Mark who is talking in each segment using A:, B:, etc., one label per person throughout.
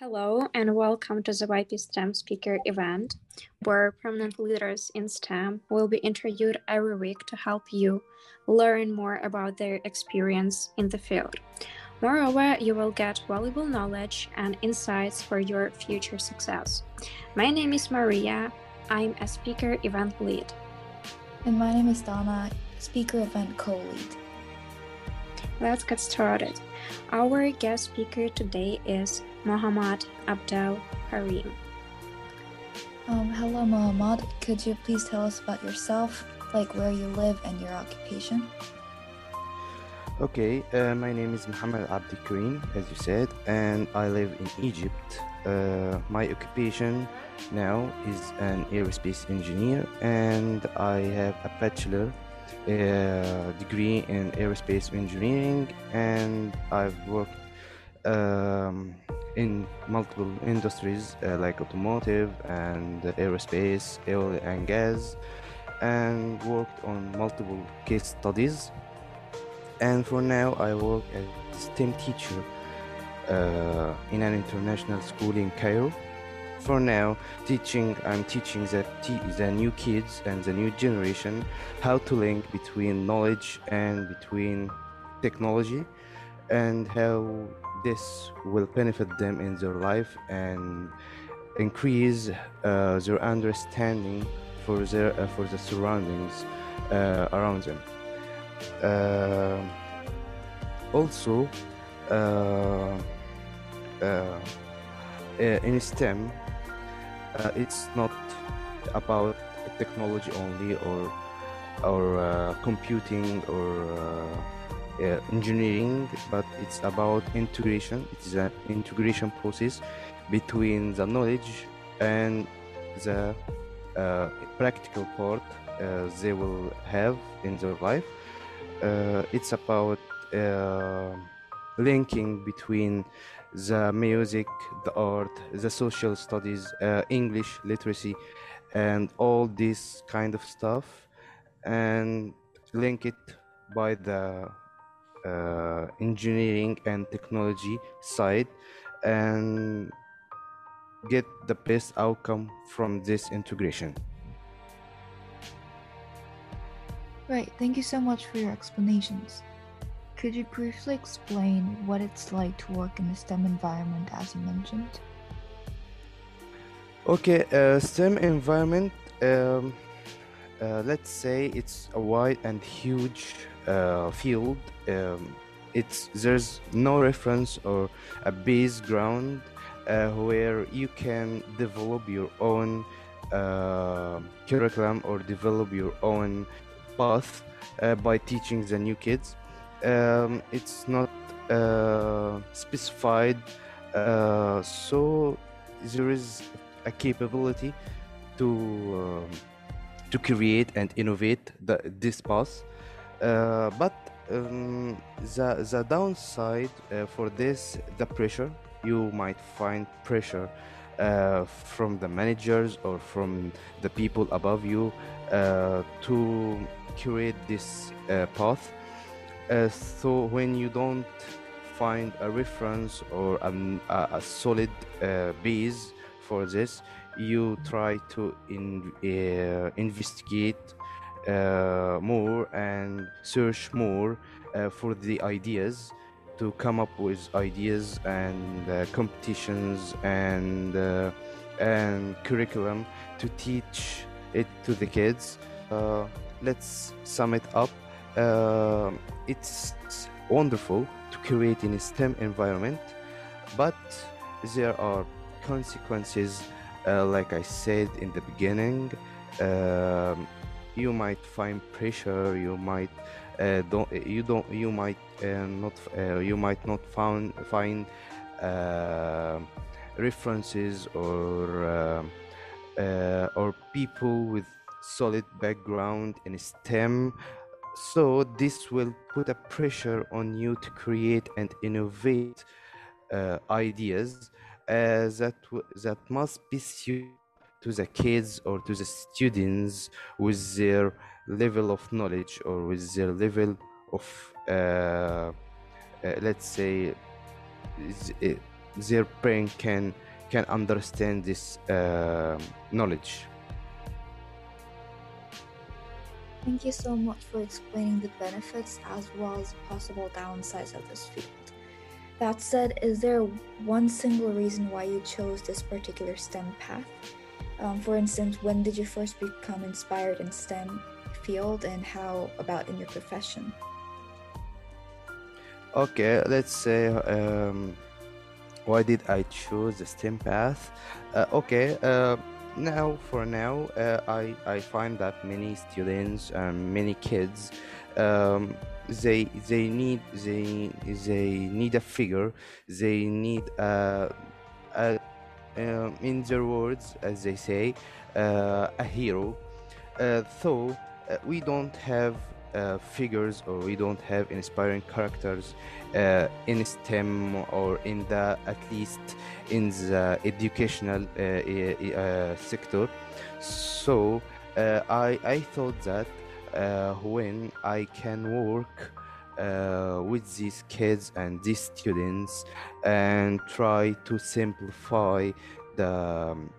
A: Hello and welcome to the YP STEM speaker event, where prominent leaders in STEM will be interviewed every week to help you learn more about their experience in the field. Moreover, you will get valuable knowledge and insights for your future success. My name is Maria. I'm a speaker event lead.
B: And my name is Donna, speaker event co lead.
A: Let's get started. Our guest speaker today is Muhammad Abdel Karim.
B: Um, hello, Muhammad. Could you please tell us about yourself, like where you live and your occupation?
C: Okay, uh, my name is Muhammad Abdi Karim, as you said, and I live in Egypt. Uh, my occupation now is an aerospace engineer, and I have a bachelor uh, degree in aerospace engineering, and I've worked um, in multiple industries uh, like automotive and aerospace, oil and gas, and worked on multiple case studies. And for now, I work as a STEM teacher uh, in an international school in Cairo. For now, teaching, I'm teaching the, the new kids and the new generation how to link between knowledge and between technology and how this will benefit them in their life and increase uh, their understanding for their uh, for the surroundings uh, around them. Uh, also, uh, uh, in STEM, it's not about technology only or or computing or uh, engineering, but it's about integration. It is an integration process between the knowledge and the uh, practical part uh, they will have in their life. Uh, it's about uh, linking between the music, the art, the social studies, uh, English literacy, and all this kind of stuff, and link it by the uh, engineering and technology side and get the best outcome from this integration.
B: Right, thank you so much for your explanations. Could you briefly explain what it's like to work in a STEM environment as you mentioned?
C: Okay, uh, STEM environment, um, uh, let's say it's a wide and huge uh, field um, it's there's no reference or a base ground uh, where you can develop your own uh, curriculum or develop your own path uh, by teaching the new kids um, it's not uh, specified uh, so there is a capability to um, to create and innovate the, this path. Uh, but um, the the downside uh, for this the pressure you might find pressure uh, from the managers or from the people above you uh, to create this path uh, so when you don't find a reference or a, a solid base for this you try to in, investigate uh, more and search more uh, for the ideas to come up with ideas and uh, competitions and uh, and curriculum to teach it to the kids. Uh, let's sum it up. Uh, it's wonderful to create in a STEM environment, but there are consequences, like I said in the beginning. Um, you might find pressure you might uh, don't you don't you might uh, not uh, you might not found find uh, references or uh, uh, or people with solid background in STEM so this will put a pressure on you to create and innovate ideas that that must be suited to the kids or to the students with their level of knowledge or with their level of uh, uh, let's say uh, their brain can can understand this uh, knowledge
B: Thank you so much for explaining the benefits as well as possible downsides of this field. That said, is there one single reason why you chose this particular STEM path? Um, for instance, when did you first become inspired in STEM field and how about in your profession?
C: Okay, let's say um, why did I choose the STEM path? Uh, okay, uh, now for now, uh, I I find that many students and many kids, um, they they need they they need a figure, they need a, a um, in their words, as they say, uh, a hero. Uh, so uh, we don't have uh, figures or we don't have inspiring characters uh, in STEM or in the at least in the educational uh, uh, sector. So uh, I I thought that uh, when I can work with these kids and these students and try to simplify the um,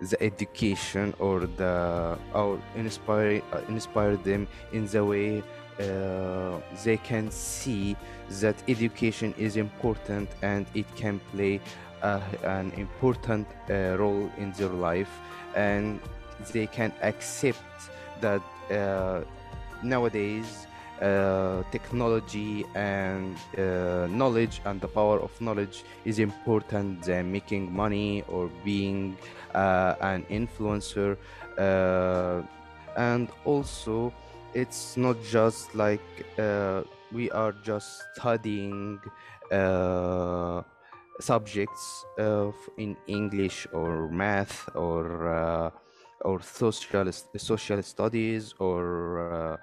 C: the education or the or inspire uh, inspire them in the way uh, they can see that education is important and it can play uh, an important uh, role in their life. And they can accept that uh, nowadays uh, technology and uh, knowledge and the power of knowledge is important than making money or being an influencer uh, and also it's not just like uh, we are just studying uh, subjects in english or math or or social social studies or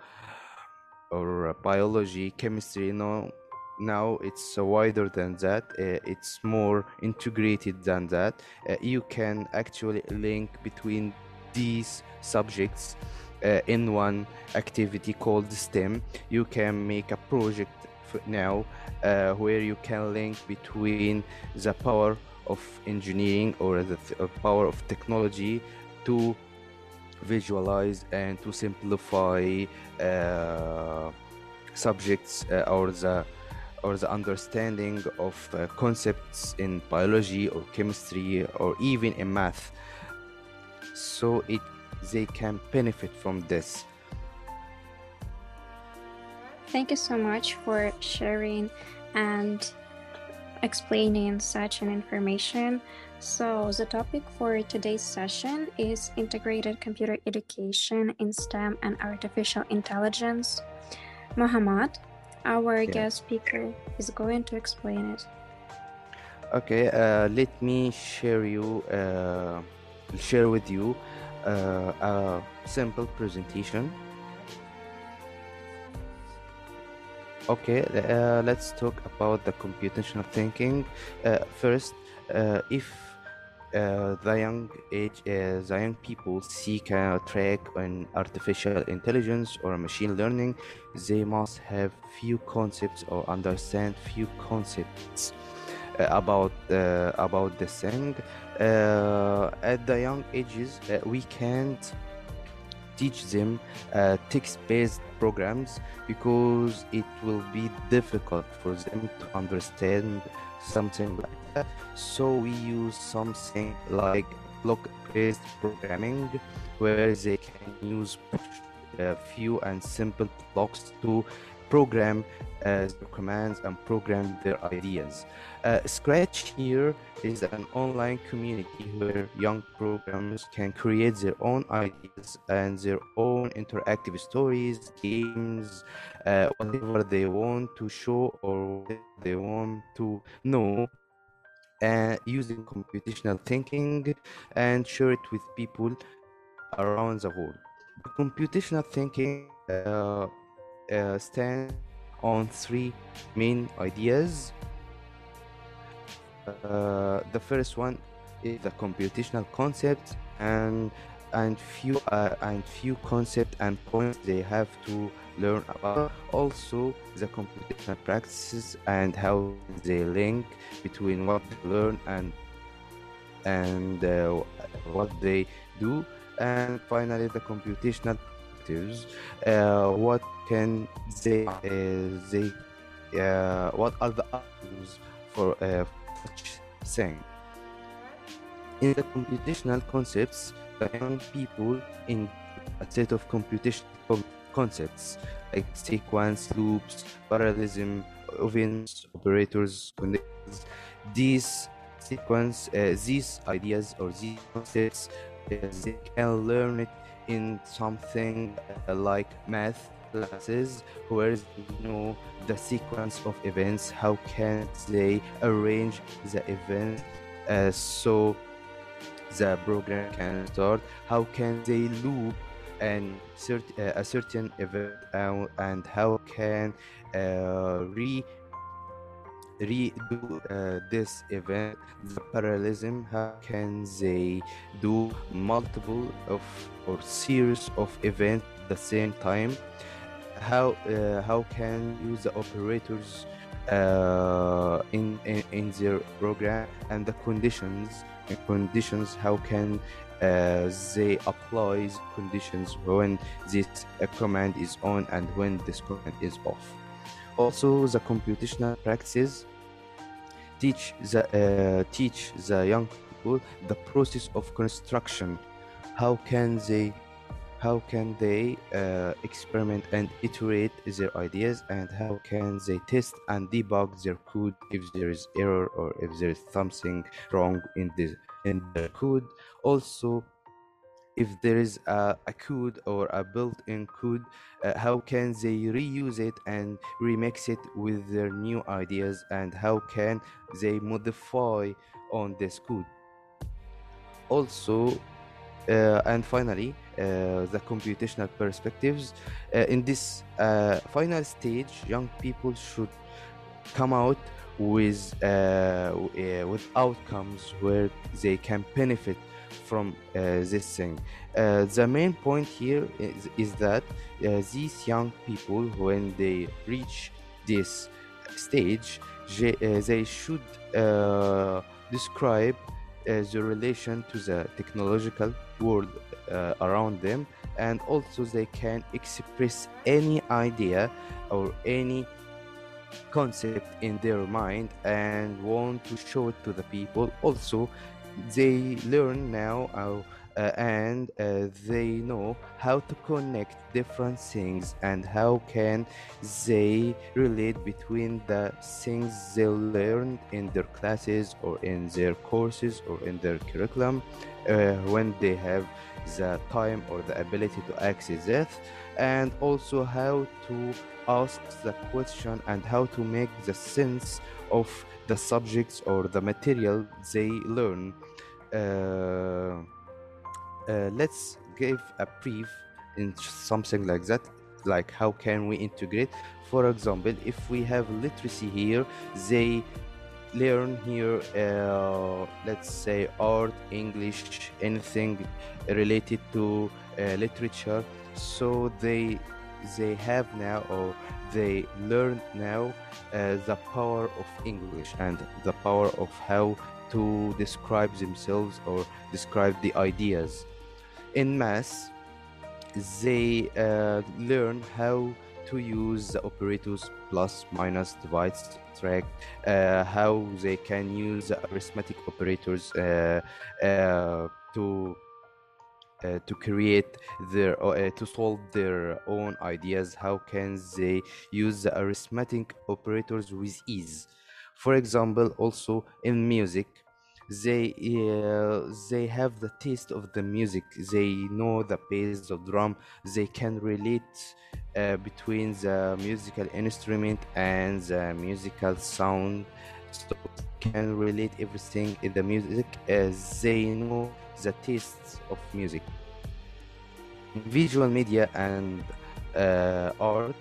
C: or biology, chemistry. No, now it's wider than that. Uh, it's more integrated than that. Uh, you can actually link between these subjects uh, in one activity called STEM. You can make a project now uh, where you can link between the power of engineering or the th- power of technology to visualize and to simplify uh, subjects uh, or the or the understanding of uh, concepts in biology or chemistry or even in math. So it they can benefit from this.
A: Thank you so much for sharing and explaining such an information. So, the topic for today's session is integrated computer education in STEM and artificial intelligence. Muhammad, our yeah. guest speaker, is going to explain it.
C: Okay, uh, let me share you uh, share with you uh, a simple presentation. Okay, uh, let's talk about the computational thinking. Uh, first, uh, if uh, the young age, uh, the young people seek a track on artificial intelligence or machine learning, they must have few concepts or understand few concepts uh, about uh, about the thing. Uh, at the young ages, uh, we can't teach them text-based programs because it will be difficult for them to understand something like that. So we use something like block-based programming where they can use a few and simple blocks to program uh, commands and program their ideas. Uh, Scratch here is an online community where young programmers can create their own ideas and their own interactive stories, games, uh, whatever they want to show or they want to know uh, using computational thinking and share it with people around the world. Computational thinking uh, stand on three main ideas. Uh, the first one is the computational concept, and and few uh, and few concept and points they have to learn about also the computational practices and how they link between what they learn and and uh, what they do and finally the computational perspectives uh, what can they uh, they uh, what are the outcomes for uh, such thing? In the computational concepts the young people in a set of computational concepts like sequence loops parallelism events operators conditions. These sequence uh, these ideas or these concepts uh, they can learn it in something like math classes where they know the sequence of events how can they arrange the event uh, so the program can start how can they loop and cert- uh, a certain event uh, and how can uh, re redo uh, this event the parallelism how can they do multiple of or series of events at the same time? How uh, how can use the operators uh, in, in in their program and the conditions conditions how can uh, they apply conditions when this uh, command is on and when this command is off also the computational practices teach the uh, teach the young people the process of construction. How can they how can they uh, experiment and iterate their ideas and how can they test and debug their code if there is error or if there is something wrong in the in the code? Also if there is a, a code or a built-in code uh, how can they reuse it and remix it with their new ideas? And how can they modify on this code? Also uh, and finally uh, the computational perspectives. Uh, in this uh, final stage young people should come out with uh, uh, with outcomes where they can benefit from uh, this thing. Uh, the main point here is, is that uh, these young people when they reach this stage they, uh, they should describe the relation to the technological world around them and also they can express any idea or any concept in their mind and want to show it to the people. Also they learn now uh, uh, and uh, they know how to connect different things and how can they relate between the things they learned in their classes or in their courses or in their curriculum uh, when they have the time or the ability to access it and also how to ask the question and how to make the sense of the subjects or the material they learn. Uh, uh, let's give a brief in something like that like how can we integrate? For example if we have literacy here they learn here uh, let's say art english anything related to uh, literature so they they have now or they learn now uh, the power of english and the power of how to describe themselves or describe the ideas. In math they uh, learn how to use the operators plus minus divide subtract uh, how they can use the arithmetic operators uh, uh, to uh, to create their uh, to solve their own ideas how can they use the arithmetic operators with ease? For example also in music they uh, they have the taste of the music. They know the bass of drum. They can relate uh, between the musical instrument and the musical sound. So can relate everything in the music as they know the tastes of music visual media and uh, art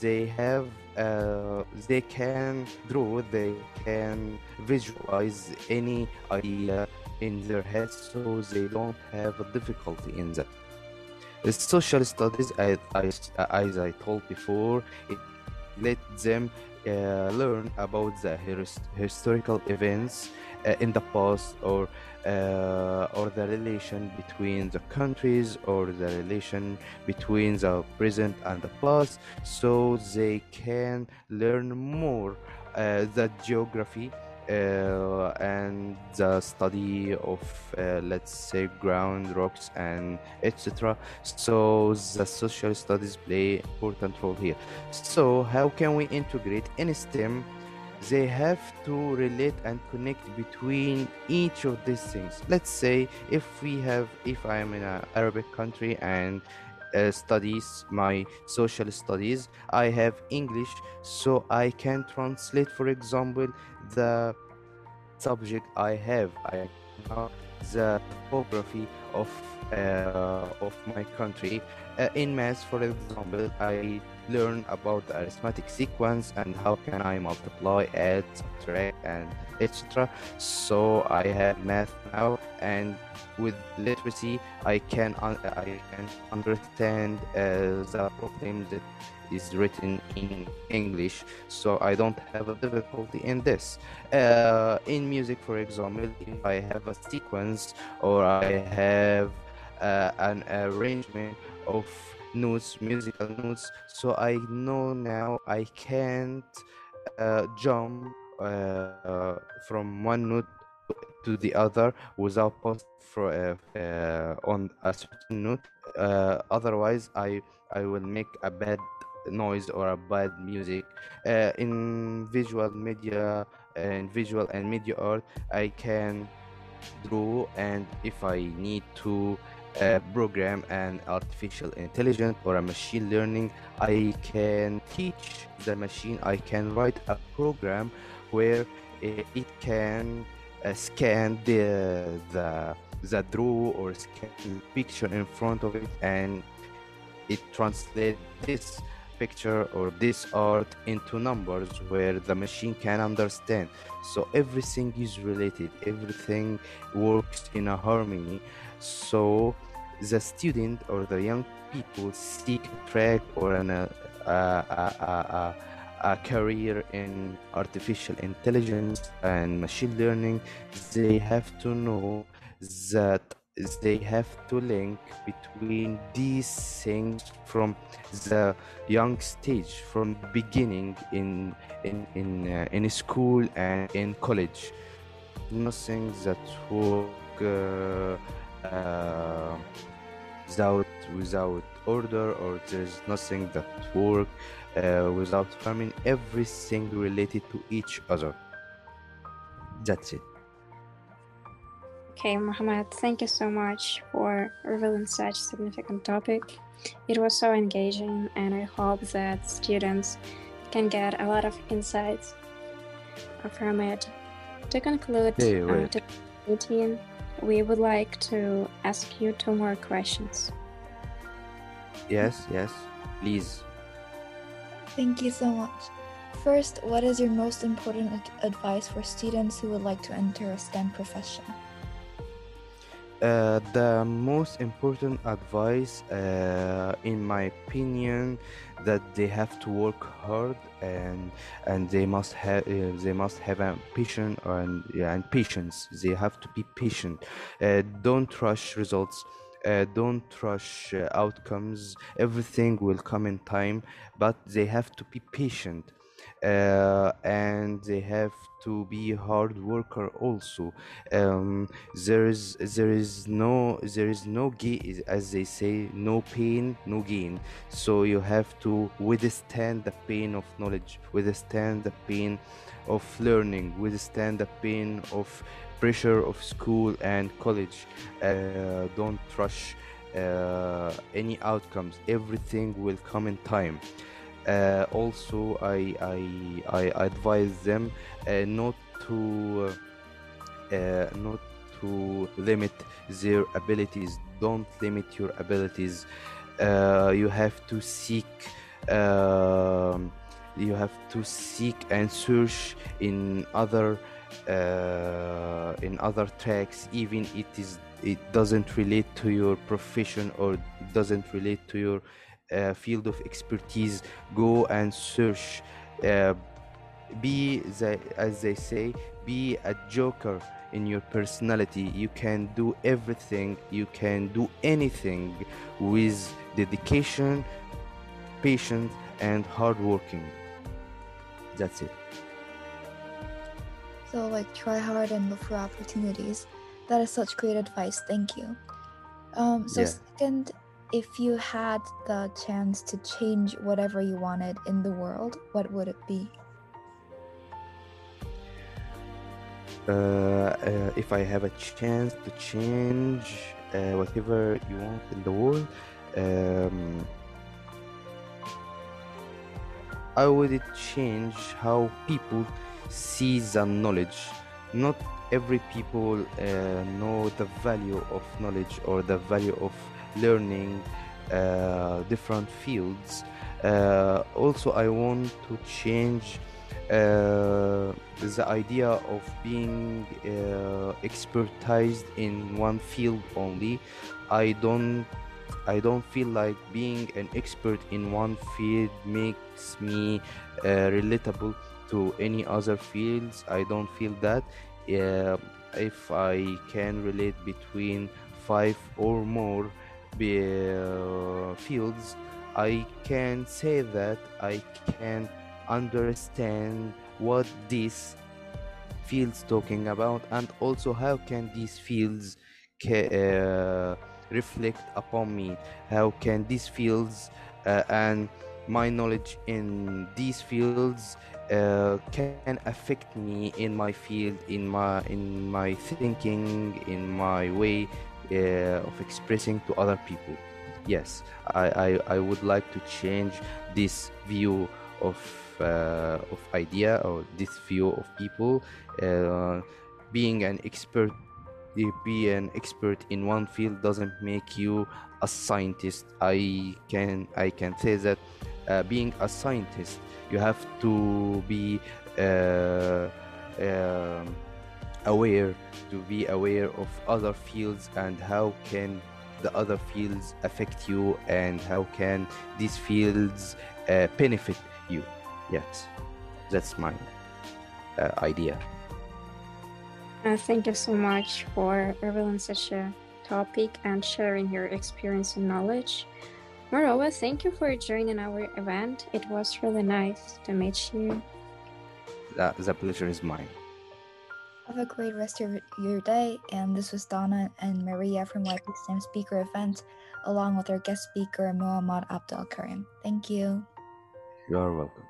C: they have uh, they can draw they can visualize any idea in their heads so they don't have a difficulty in that. The social studies, as I, as I told before, it let them uh, learn about the his- historical events uh, in the past or uh, or the relation between the countries or the relation between the present and the past so they can learn more uh, the geography uh, and the study of uh, let's say ground rocks and etc so the social studies play important role here. So how can we integrate any stem they have to relate and connect between each of these things. Let's say if we have if i am in an arabic country and uh, studies my social studies i have english so i can translate for example the subject i have. I know the topography of uh, of my country uh, in math for example i learn about the arithmetic sequence and how can I multiply, add, subtract, and etc. So I have math now, and with literacy, I can I can understand uh, the problem that is written in English, so I don't have a difficulty in this. Uh, in music, for example, if I have a sequence or I have uh, an arrangement of notes, musical notes. So I know now I can't uh, jump uh, from one note to the other without pause for uh, uh, on a certain note. Otherwise, I I will make a bad noise or a bad music. Uh, in visual media and visual and media art, I can draw and if I need to uh, program an artificial intelligence or a machine learning i can teach the machine i can write a program where it, it can uh, scan the the the draw or scan the picture in front of it and it translates this picture or this art into numbers where the machine can understand. So everything is related. Everything works in a harmony. So the student or the young people seek a track or an, uh, a, a, a, a career in artificial intelligence and machine learning, they have to know that they have to link between these things from the young stage, from beginning in in in uh, in school and in college. Nothing that work. Uh, uh, without without order or there's nothing that work uh, without harming everything related to each other that's it
A: Okay, Muhammad, thank you so much for revealing such a significant topic. It was so engaging, and I hope that students can get a lot of insights from it. To conclude,
C: Hey,
A: uh,
C: wait.
A: to meeting, we would like to ask you two more questions.
C: yes yes please
B: Thank you so much. First, what is your most important ad- advice for students who would like to enter a STEM profession?
C: Uh, the most important advice, uh, in my opinion, that they have to work hard and and they must have uh, they must have a patience and yeah, and patience. They have to be patient. Uh, don't rush results. Uh, don't rush outcomes. Everything will come in time, but they have to be patient. Uh, and they have to be hard worker also. Um, there is there is no there is no gain as they say no pain no gain. So you have to withstand the pain of knowledge withstand the pain of learning withstand the pain of pressure of school and college. Uh, don't rush uh, any outcomes. Everything will come in time also I, I I advise them uh, not to uh, uh, not to limit their abilities. Don't limit your abilities. Uh, you have to seek um, you have to seek and search in other uh, in other tracks even it is it doesn't relate to your profession or doesn't relate to your uh, field of expertise go and search uh, be the, as they say be a joker in your personality you can do everything you can do anything with dedication patience and hard working that's it
B: So, like, try hard and look for opportunities. That is such great advice. Thank you. Um, so,
C: Yeah.
B: second, if you had the chance to change whatever you wanted in the world, what would it be?
C: uh, uh, if I have a chance to change uh, whatever you want in the world, um, I would change how people see the knowledge. Not every people uh, know the value of knowledge or the value of learning uh, different fields. Uh, also, I want to change uh, the idea of being uh, expertized in one field only. I don't I don't feel like being an expert in one field makes me uh, relatable to any other fields. I don't feel that. If I can relate between five or more fields, I can say that I can understand what these fields talking about and also how can these fields uh, reflect upon me? How can these fields uh, and my knowledge in these fields uh, can affect me in my field in my in my thinking in my way uh, of expressing to other people. Yes I, I i would like to change this view of uh, of idea or this view of people uh, being an expert be an expert in one field doesn't make you a scientist. I can i can say that uh, being a scientist you have to be uh, um, aware to be aware of other fields and how can the other fields affect you and how can these fields uh, benefit you yes that's my uh, idea
A: Uh, thank you so much for revealing such a topic and sharing your experience and knowledge. Moreover, thank you for joining our event. It was really nice to meet you.
C: the pleasure is mine
B: Have a great rest of your day. And this was Donna and Maria from YP STEM Speaker Event, along with our guest speaker, Muhammad Abdel Karim. Thank you.
C: you are welcome